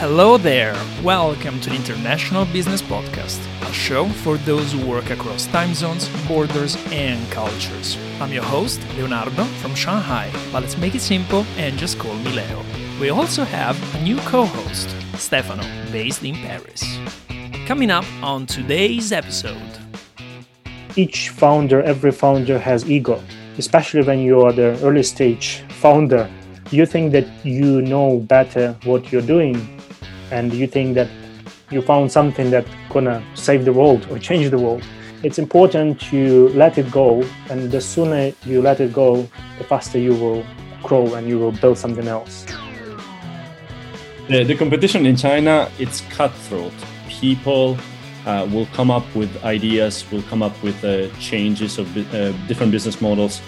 Hello there! Welcome to the International Business Podcast, a show for those who work across time zones, borders, and cultures. I'm your host, Leonardo from Shanghai, but let's make it simple and just call me Leo. We also have a new co host, Stefano, based in Paris. Coming up on today's episode. Each founder, every founder has ego, especially when you are the early stage founder. You think that you know better what you're doing and you think that you found something that's gonna save the world or change the world it's important to let it go and the sooner you let it go the faster you will grow and you will build something else. The, the competition in china it's cutthroat. People uh, will come up with ideas will come up with uh, changes of uh, different business models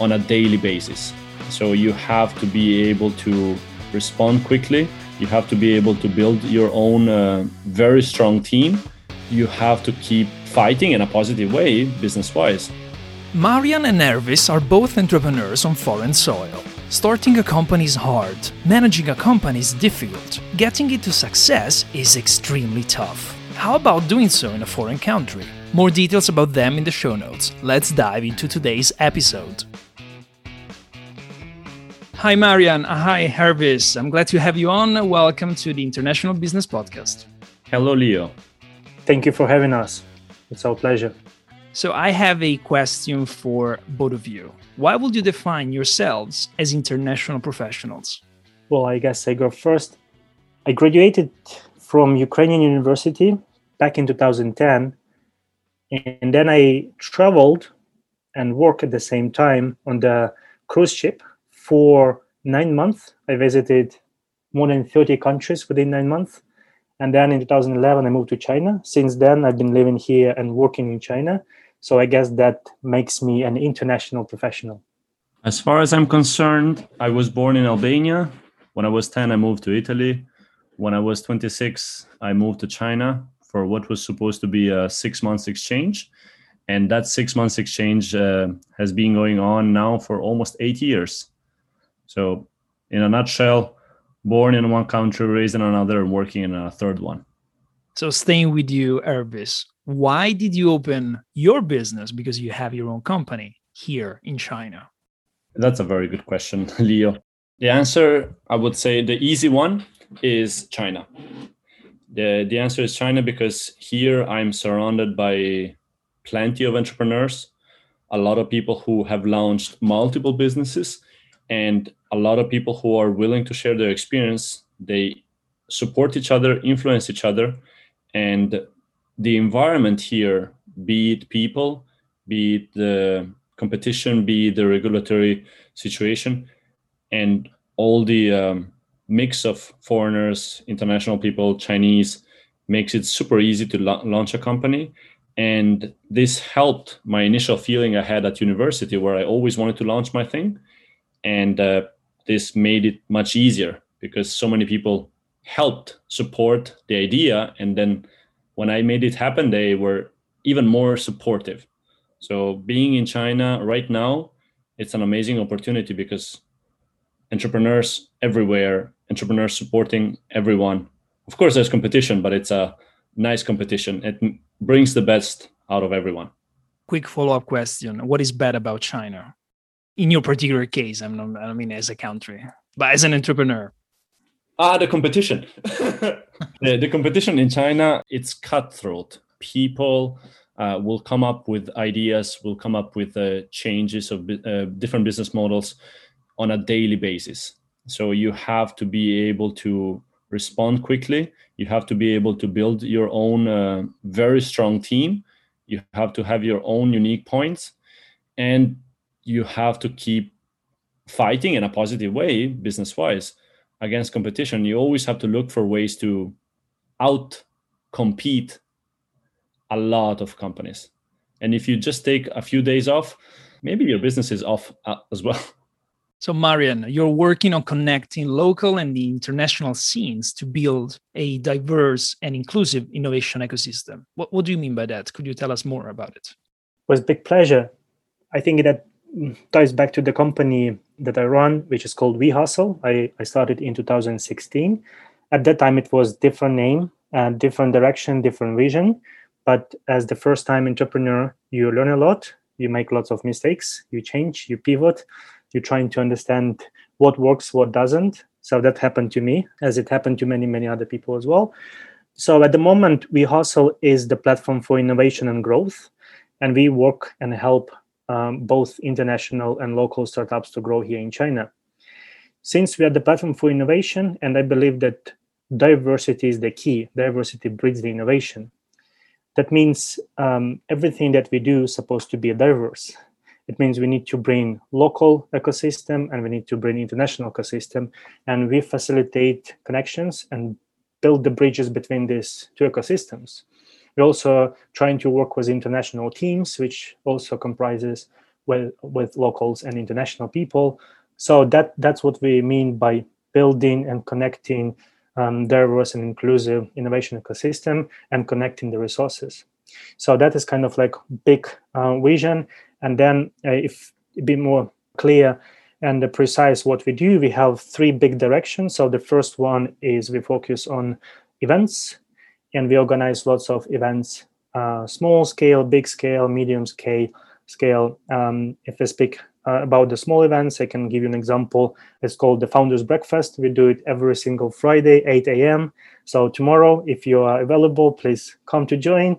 on a daily basis. So you have to be able to respond quickly you have to be able to build your own uh, very strong team. You have to keep fighting in a positive way, business wise. Marian and Ervis are both entrepreneurs on foreign soil. Starting a company is hard, managing a company is difficult, getting it to success is extremely tough. How about doing so in a foreign country? More details about them in the show notes. Let's dive into today's episode. Hi, Marian. Hi, Ervis. I'm glad to have you on. Welcome to the International Business Podcast. Hello, Leo. Thank you for having us. It's our pleasure. So, I have a question for both of you. Why would you define yourselves as international professionals? Well, I guess I go first. I graduated from Ukrainian University back in 2010, and then I traveled and worked at the same time on the cruise ship for nine months. I visited more than 30 countries within nine months. And then in 2011, I moved to China. Since then, I've been living here and working in China. So I guess that makes me an international professional. As far as I'm concerned, I was born in Albania. When I was 10, I moved to Italy. When I was 26, I moved to China for what was supposed to be a six months exchange. And that six months exchange uh, has been going on now for almost eight years. So, in a nutshell, born in one country, raised in another, and working in a third one. So, staying with you, Ervis, why did you open your business? Because you have your own company here in China. That's a very good question, Leo. The answer, I would say, the easy one is China. The, the answer is China because here I'm surrounded by plenty of entrepreneurs, a lot of people who have launched multiple businesses and a lot of people who are willing to share their experience they support each other influence each other. And the environment here be it people be it the competition be it the regulatory situation and all the um, mix of foreigners international people chinese makes it super easy to la- launch a company. And this helped my initial feeling i had at university where i always wanted to launch my thing and uh, this made it much easier because so many people helped support the idea. And then when i made it happen they were even more supportive. So being in china right now it's an amazing opportunity because entrepreneurs everywhere entrepreneurs supporting everyone. Of course there's competition but it's a nice competition. It brings the best out of everyone. Quick follow-up question. What is bad about china in your particular case i'm not i mean as a country but as an entrepreneur? Ah the competition. The, the, competition in china it's cutthroat. People uh, will come up with ideas will come up with uh, changes of uh, different business models on a daily basis. So you have to be able to respond quickly. You have to be able to build your own uh, very strong team. You have to have your own unique points. And you have to keep fighting in a positive way business wise against competition. You always have to look for ways to out compete a lot of companies. And if you just take a few days off maybe your business is off uh, as well. So marian you're working on connecting local and the international scenes to build a diverse and inclusive innovation ecosystem. What, what do you mean by that? Could you tell us more about it? With big pleasure. I think that ties back to the company that I run, which is called weHustle. I, I started in 2016. at that time it was different name, uh, different direction, different vision. But as the first time entrepreneur, you learn a lot, you make lots of mistakes, you change, you pivot, you're trying to understand what works, what doesn't. So that happened to me, as it happened to many, many other people as well. So at the moment, weHustle is the platform for innovation and growth, and we work and help um, both international and local startups to grow here in China. Since we are the platform for innovation, and I believe that diversity is the key, diversity breeds the innovation. That means um, everything that we do is supposed to be diverse. It means we need to bring local ecosystem and we need to bring international ecosystem, and we facilitate connections and build the bridges between these two ecosystems. We're also trying to work with international teams, which also comprises with, with locals and international people. So that that's what we mean by building and connecting um, diverse and inclusive innovation ecosystem and connecting the resources. So that is kind of like big uh, vision. And then uh, if be more clear and precise what we do, we have three big directions. So the first one is we focus on events and we organize lots of events, uh, small scale, big scale, medium scale, scale. Um, if I speak uh, about the small events, I can give you an example. It's called the Founders Breakfast. We do it every single Friday, 8 a.m. So tomorrow, if you are available, please come to join.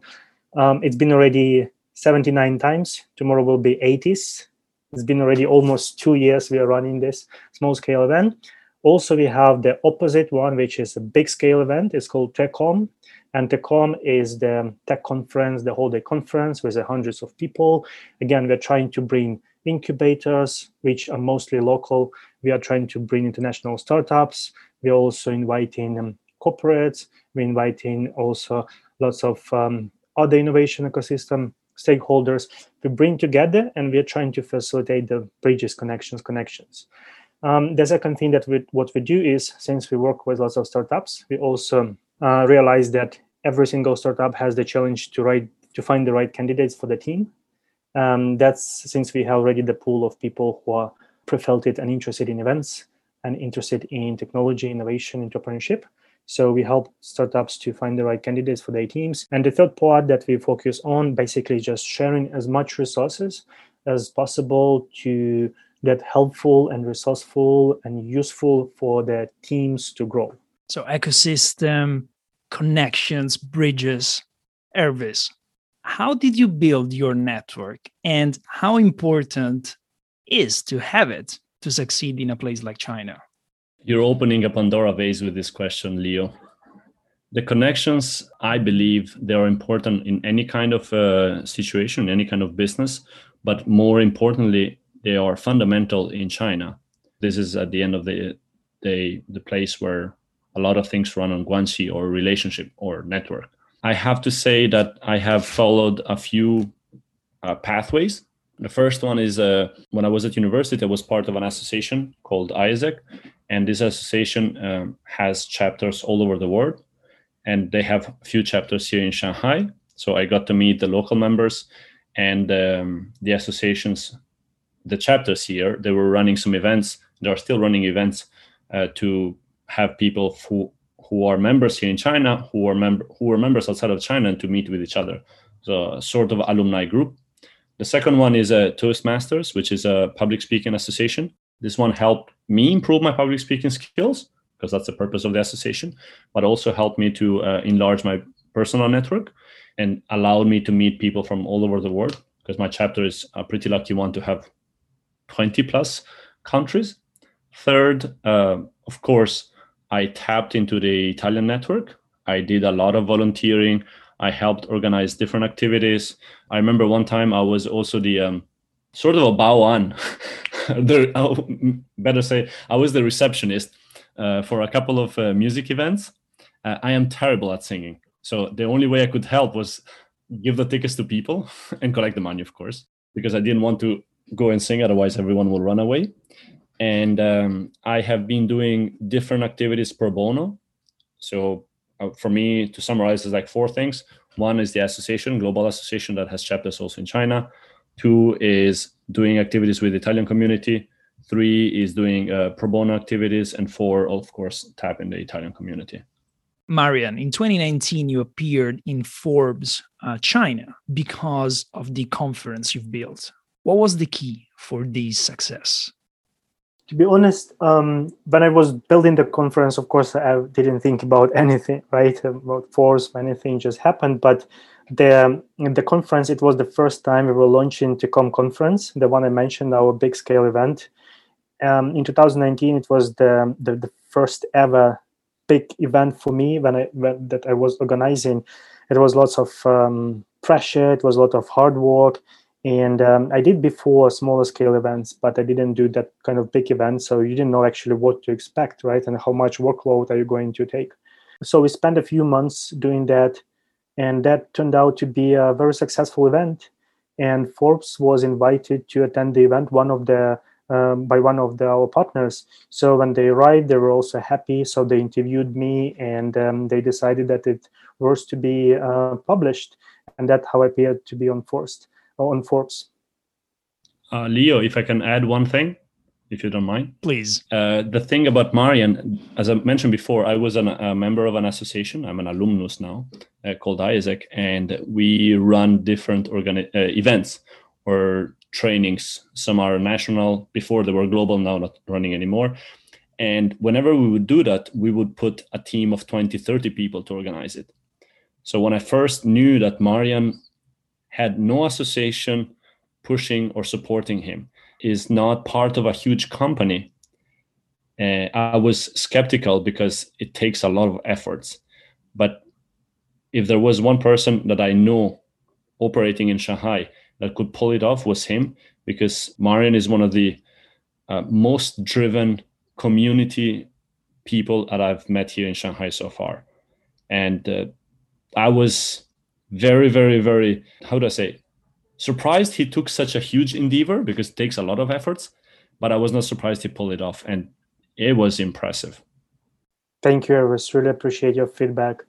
Um, it's been already 79 times. Tomorrow will be 80s. It's been already almost two years we are running this small scale event. Also, we have the opposite one, which is a big scale event. It's called TECOM. And TECOM is the tech conference, the whole day conference with hundreds of people. Again, we're trying to bring incubators, which are mostly local. We are trying to bring international startups. We're also inviting um, corporates. We're inviting also lots of um, other innovation ecosystem stakeholders to bring together, and we're trying to facilitate the bridges, connections, connections. Um, the second thing that we, what we do is, since we work with lots of startups, we also uh, realize that every single startup has the challenge to write to find the right candidates for the team um, that's since we have already the pool of people who are pre-filtered and interested in events and interested in technology, innovation, entrepreneurship. So we help startups to find the right candidates for their teams. And the third part that we focus on basically just sharing as much resources as possible to get helpful and resourceful and useful for the teams to grow. So ecosystem, connections, bridges, Ervis, how did you build your network and how important is to have it to succeed in a place like China? You're opening a Pandora vase with this question, Leo. The connections, I believe, they are important in any kind of uh, situation, any kind of business, but more importantly, they are fundamental in China. This is at the end of the day the place where a lot of things run on guanxi or relationship or network. I have to say that I have followed a few uh, pathways. The first one is uh, when I was at university, I was part of an association called AIESEC, and this association um, has chapters all over the world, and they have a few chapters here in Shanghai. So I got to meet the local members and um, the associations, the chapters here. They were running some events. They are still running events uh, to have people who who are members here in China, who are member who are members outside of China, and to meet with each other. So sort of alumni group. The second one is a Toastmasters, which is a public speaking association. This one helped me improve my public speaking skills because that's the purpose of the association, but also helped me to uh, enlarge my personal network and allowed me to meet people from all over the world because my chapter is a pretty lucky one to have 20 plus countries. Third, uh, of course, I tapped into the Italian network. I did a lot of volunteering. I helped organize different activities. I remember one time I was also the um, sort of a baoan. the, oh, better say, I was the receptionist uh, for a couple of uh, music events. Uh, I am terrible at singing. So the only way I could help was give the tickets to people and collect the money, of course, because I didn't want to go and sing, otherwise, everyone will run away and um, I have been doing different activities pro bono. So uh, for me, to summarize, is like four things. One is the association, global association that has chapters also in China. Two is doing activities with the Italian community. three is doing uh, pro bono activities, and four, of course, tap in the Italian community. Marian, in 2019, you appeared in Forbes uh, China because of the conference you've built. What was the key for this success? To be honest, um, when I was building the conference, of course, I didn't think about anything, right? About Forbes, anything just happened. But the the conference, it was the first time we were launching Com conference, the one I mentioned, our big scale event. Um, in 2019, it was the, the, the first ever big event for me when I when, that I was organizing. It was lots of um, pressure. It was a lot of hard work, and um, I did before smaller scale events, but I didn't do that kind of big event. So you didn't know actually what to expect, right? And how much workload are you going to take? So we spent a few months doing that, and that turned out to be a very successful event. And Forbes was invited to attend the event. One of the um, by one of the, our partners. So when they arrived, they were also happy. So they interviewed me, and um, they decided that it was to be uh, published, and that's how I appeared to be on Forbes. On Forbes. Uh, Leo, if I can add one thing, if you don't mind, please. Uh, the thing about Marian, as I mentioned before, I was an, a member of an association. I'm an alumnus now, uh, called AIESEC, and we run different organi- uh, events or trainings. Some are national, before they were global, now not running anymore. And whenever we would do that, we would put a team of 20, 30 people to organize it. So when I first knew that Marian had no association pushing or supporting him, is not part of a huge company, uh, I was skeptical because it takes a lot of efforts. But if there was one person that I know operating in Shanghai that could pull it off was him because Marian is one of the uh, most driven community people that I've met here in Shanghai so far. And uh, I was very, very, very, how do I say, surprised he took such a huge endeavor because it takes a lot of efforts, but I was not surprised he pulled it off. And it was impressive. Thank you, Ervis. Really appreciate your feedback.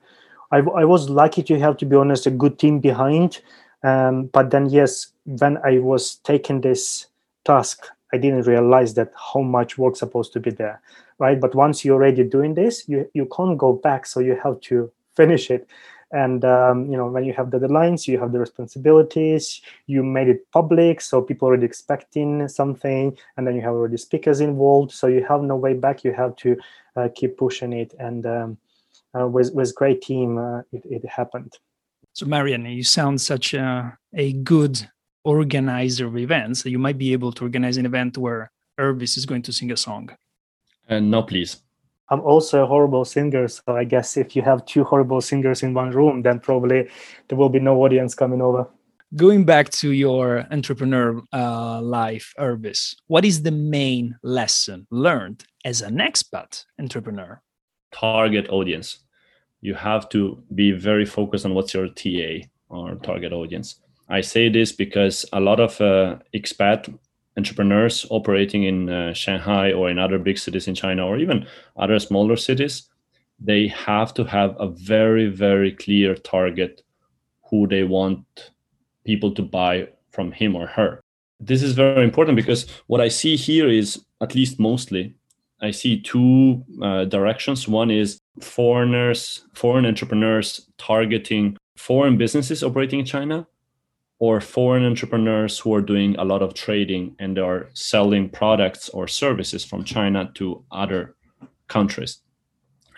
I, I was lucky to have, to be honest, a good team behind um, but then, yes, when I was taking this task, I didn't realize that how much work supposed to be there, right? But once you're already doing this, you you can't go back, so you have to finish it. And um, you know, when you have the deadlines, you have the responsibilities. You made it public, so people already expecting something, and then you have already speakers involved, so you have no way back. You have to uh, keep pushing it, and um, uh, with with great team, uh, it, it happened. So, Marian, you sound such a, a good organizer of events you might be able to organize an event where Ervis is going to sing a song. And uh, no, please. I'm also a horrible singer, so I guess if you have two horrible singers in one room, then probably there will be no audience coming over. Going back to your entrepreneur uh, life, Ervis, what is the main lesson learned as an expat entrepreneur? Target audience you have to be very focused on what's your TA or target audience. I say this because a lot of uh, expat entrepreneurs operating in uh, Shanghai or in other big cities in China or even other smaller cities, they have to have a very, very clear target who they want people to buy from him or her. This is very important because what I see here is, at least mostly, I see two uh, directions. One is foreigners, foreign entrepreneurs targeting foreign businesses operating in China, or foreign entrepreneurs who are doing a lot of trading and are selling products or services from China to other countries.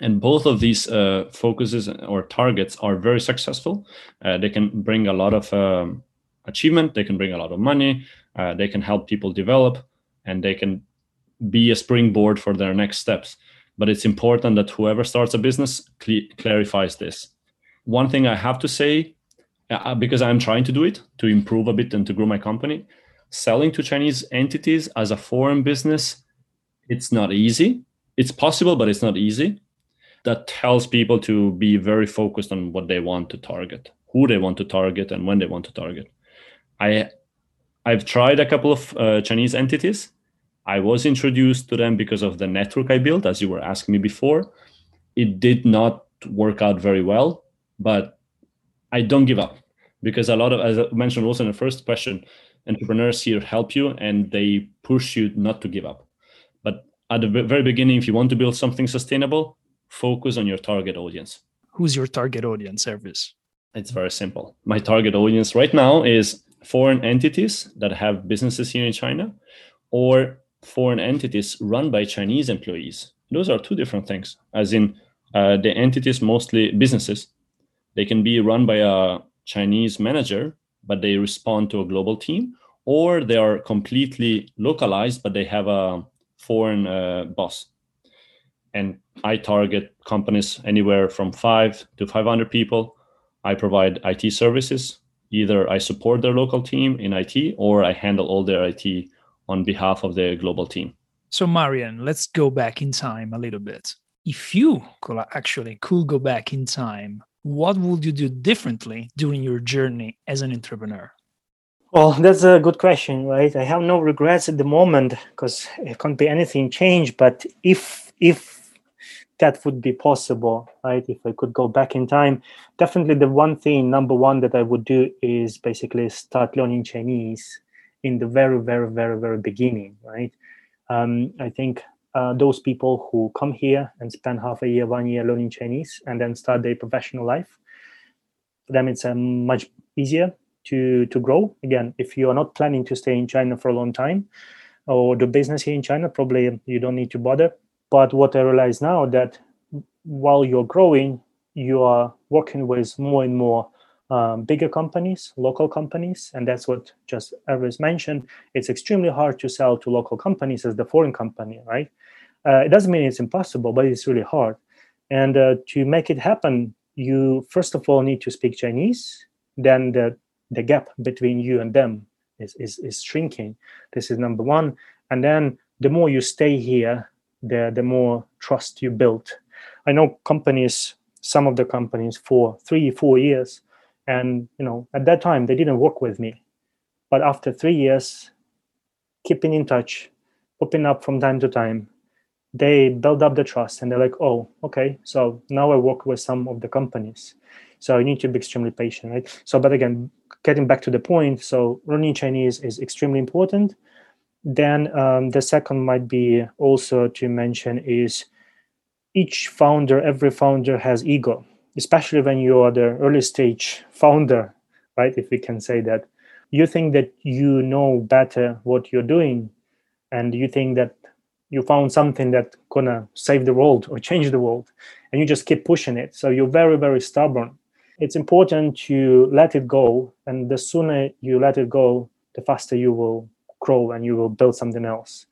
And both of these uh, focuses or targets are very successful. Uh, they can bring a lot of um, achievement, they can bring a lot of money, uh, they can help people develop, and they can be a springboard for their next steps. But it's important that whoever starts a business cl- clarifies this. One thing I have to say, uh, because I'm trying to do it to improve a bit and to grow my company, selling to Chinese entities as a foreign business, it's not easy. It's possible, but it's not easy. That tells people to be very focused on what they want to target, who they want to target, and when they want to target. I I've tried a couple of uh, Chinese entities I was introduced to them because of the network I built, as you were asking me before. It did not work out very well, but I don't give up because a lot of, as I mentioned also in the first question, entrepreneurs here help you and they push you not to give up. But at the very beginning, if you want to build something sustainable, focus on your target audience. Who's your target audience, Ervis? It's very simple. My target audience right now is foreign entities that have businesses here in China or foreign entities run by Chinese employees. Those are two different things, as in uh, the entities, mostly businesses. They can be run by a Chinese manager, but they respond to a global team, or they are completely localized, but they have a foreign uh, boss. And I target companies anywhere from five to 500 people. I provide IT services. Either I support their local team in IT or I handle all their IT on behalf of the global team. So, Marian, let's go back in time a little bit. If you actually could go back in time, what would you do differently during your journey as an entrepreneur? Well, that's a good question, right? I have no regrets at the moment because it can't be anything changed. But if if that would be possible, right? If I could go back in time, definitely the one thing, number one, that I would do is basically start learning Chinese in the very, very, very, very beginning, right? Um, I think uh, those people who come here and spend half a year, one year learning Chinese and then start their professional life, for them it's uh, much easier to to grow. Again, if you are not planning to stay in China for a long time or do business here in China, probably you don't need to bother. But what I realize now that while you're growing, you are working with more and more um, bigger companies, local companies, and that's what just Ervis mentioned. It's extremely hard to sell to local companies as the foreign company, right? Uh, it doesn't mean it's impossible, but it's really hard. And uh, to make it happen, you first of all need to speak Chinese. Then the the gap between you and them is, is, is shrinking. This is number one. And then the more you stay here, the, the more trust you build. I know companies, some of the companies for three, four years, and you know, at that time they didn't work with me. But after three years, keeping in touch, opening up from time to time, they build up the trust and they're like, oh, okay, so now I work with some of the companies. So you need to be extremely patient, right? So, but again, getting back to the point, so learning Chinese is extremely important. Then um, the second might be also to mention is each founder, every founder has ego, especially when you are the early stage founder, right? If we can say that. You think that you know better what you're doing, and you think that you found something that gonna save the world or change the world, and you just keep pushing it. So you're very, very stubborn it's important to let it go and the sooner you let it go the faster you will grow and you will build something else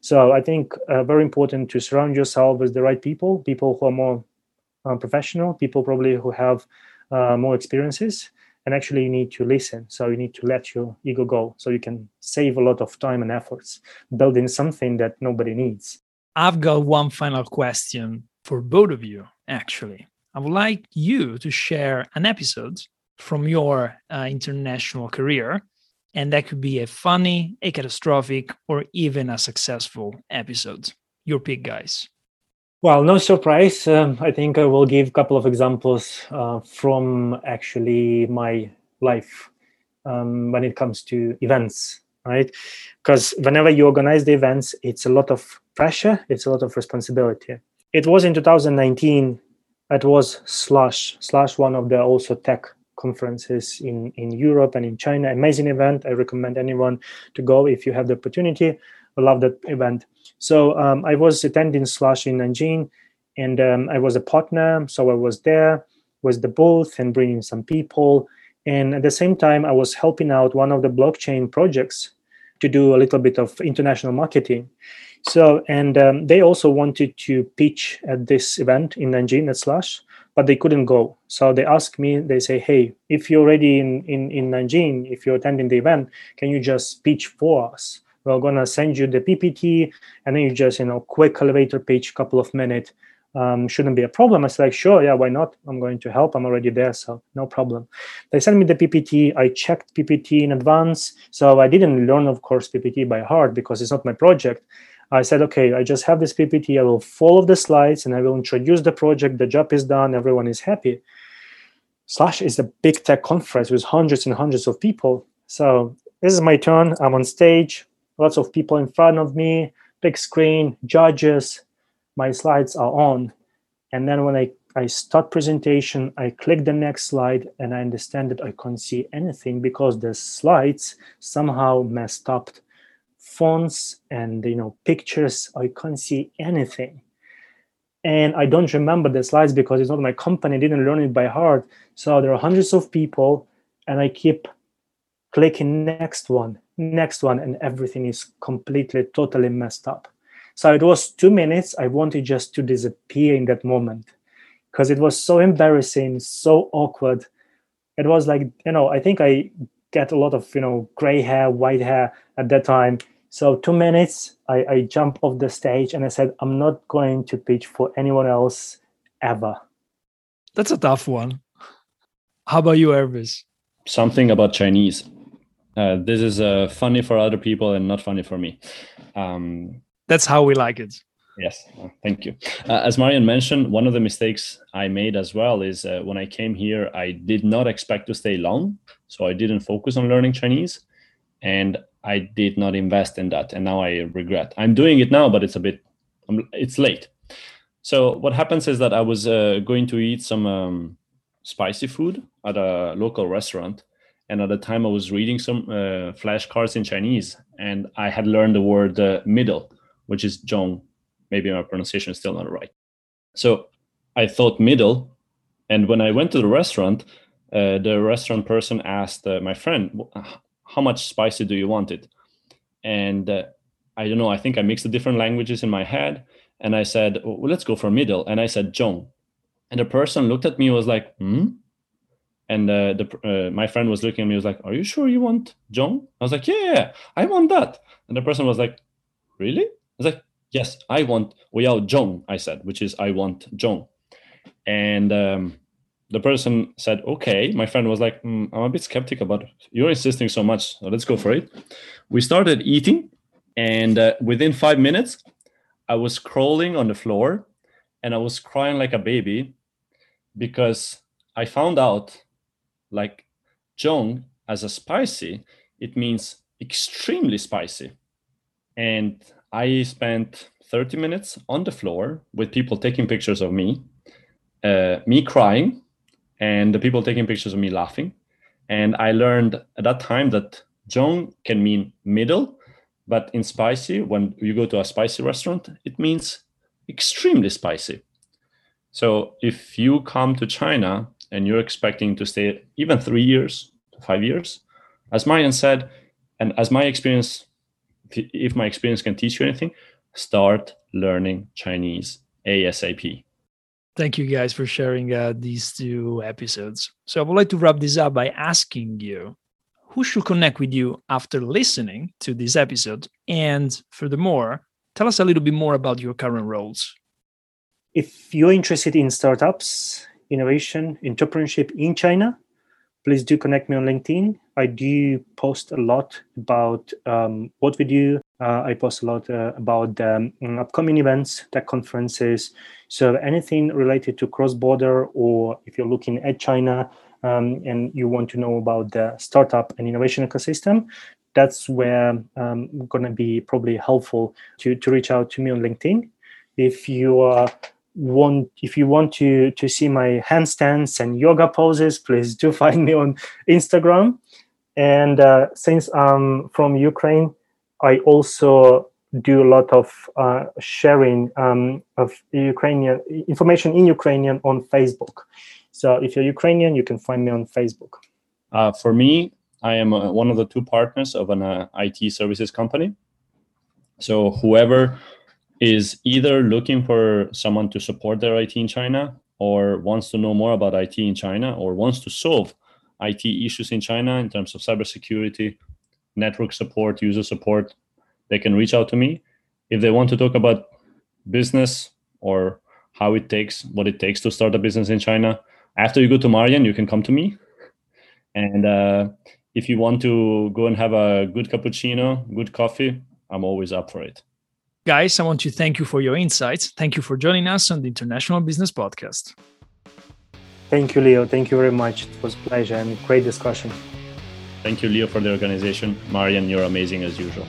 so i think uh, very important to surround yourself with the right people people who are more uh, professional people probably who have uh, more experiences and actually you need to listen so you need to let your ego go so you can save a lot of time and efforts building something that nobody needs i've got one final question for both of you actually I would like you to share an episode from your uh, international career. And that could be a funny, a catastrophic, or even a successful episode. Your pick, guys. Well, no surprise. Um, I think I will give a couple of examples uh, from actually my life um, when it comes to events, right? Because whenever you organize the events, it's a lot of pressure, it's a lot of responsibility. It was in 2019 it was Slush, Slush, one of the also tech conferences in, in Europe and in China. Amazing event. I recommend anyone to go if you have the opportunity. I love that event. So um, I was attending Slush in Nanjing and um, I was a partner. So I was there with the booth and bringing some people. And at the same time, I was helping out one of the blockchain projects to do a little bit of international marketing. So, and um, they also wanted to pitch at this event in Nanjing at Slush, but they couldn't go. So they asked me, they say, hey, if you're already in, in, in Nanjing, if you're attending the event, can you just pitch for us? We're gonna send you the PPT and then you just, you know, quick elevator pitch, couple of minutes. Um, shouldn't be a problem. I said, like, sure, yeah, why not? I'm going to help. I'm already there, so no problem. They sent me the PPT. I checked PPT in advance. So I didn't learn, of course, PPT by heart because it's not my project. I said, okay, I just have this PPT. I will follow the slides and I will introduce the project. The job is done. Everyone is happy. Slush is a big tech conference with hundreds and hundreds of people. So this is my turn. I'm on stage, lots of people in front of me. big screen, judges, my slides are on. And then when I, I start presentation, I click the next slide and I understand that I can't see anything because the slides somehow messed up fonts and you know pictures. I can't see anything. And I don't remember the slides because it's not my company, I didn't learn it by heart. So there are hundreds of people and I keep clicking next one, next one, and everything is completely, totally messed up. So it was two minutes. I wanted just to disappear in that moment because it was so embarrassing, so awkward. It was like, you know, I think I get a lot of, you know, gray hair, white hair at that time. So two minutes, I, I jump off the stage and I said, I'm not going to pitch for anyone else ever. That's a tough one. How about you, Ervis? Something about Chinese. Uh, this is uh, funny for other people and not funny for me. Um, that's how we like it. Yes, thank you. Uh, as Marian mentioned, one of the mistakes I made as well is uh, when I came here, I did not expect to stay long. So I didn't focus on learning Chinese and I did not invest in that. And now I regret. I'm doing it now, but it's a bit, it's late. So what happens is that I was uh, going to eat some um, spicy food at a local restaurant. And at the time, I was reading some uh, flashcards in Chinese, and I had learned the word uh, middle which is Zhong. Maybe my pronunciation is still not right. So I thought middle. And when I went to the restaurant, uh, the restaurant person asked uh, my friend, How much spicy do you want it? And uh, I don't know, I think I mixed the different languages in my head. And I said, well, let's go for middle. And I said, Zhong. And the person looked at me was like, hmm? And uh, the, uh, my friend was looking at me, was like, Are you sure you want Zhong? I was like, yeah, yeah, I want that. And the person was like, Really? I was like, yes, I want 我要 Zhong, I said, which is I want Zhong. And um, the person said, okay. My friend was like, mm, I'm a bit skeptical, but you're insisting so much. So let's go for it. We started eating. And uh, within five minutes, I was crawling on the floor and I was crying like a baby because I found out like Zhong as a spicy, it means extremely spicy. And I spent 30 minutes on the floor with people taking pictures of me, uh, me crying, and the people taking pictures of me laughing. And I learned at that time that Zhong can mean middle, but in spicy, when you go to a spicy restaurant, it means extremely spicy. So if you come to China and you're expecting to stay even three years, five years, as Marian said, and as my experience if my experience can teach you anything, start learning Chinese ASAP. Thank you guys for sharing uh, these two episodes. So I would like to wrap this up by asking you who should connect with you after listening to this episode? And furthermore, tell us a little bit more about your current roles. If you're interested in startups, innovation, entrepreneurship in China, please do connect me on LinkedIn. I do post a lot about um, what we do. Uh, I post a lot uh, about um, upcoming events, tech conferences. So anything related to cross-border, or if you're looking at China um, and you want to know about the startup and innovation ecosystem, that's where um, going to be probably helpful to, to reach out to me on LinkedIn. If you are want if you want to to see my handstands and yoga poses please do find me on instagram. And uh, since i'm from ukraine i also do a lot of uh, sharing um, of ukrainian information in ukrainian on facebook. So if you're ukrainian you can find me on facebook. Uh, for me i am uh, one of the two partners of an uh, it services company. So whoever is either looking for someone to support their IT in China or wants to know more about IT in China or wants to solve IT issues in China in terms of cybersecurity, network support, user support, they can reach out to me. If they want to talk about business or how it takes, what it takes to start a business in China, after you go to Marian, you can come to me. And uh, if you want to go and have a good cappuccino, good coffee, I'm always up for it. Guys, I want to thank you for your insights. Thank you for joining us on the International Business Podcast. Thank you, Leo. Thank you very much. It was a pleasure and great discussion. Thank you, Leo, for the organization. Marian, you're amazing as usual.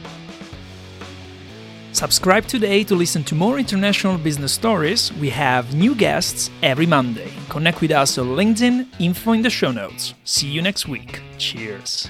Subscribe today to listen to more international business stories. We have new guests every Monday. Connect with us on LinkedIn, info in the show notes. See you next week. Cheers.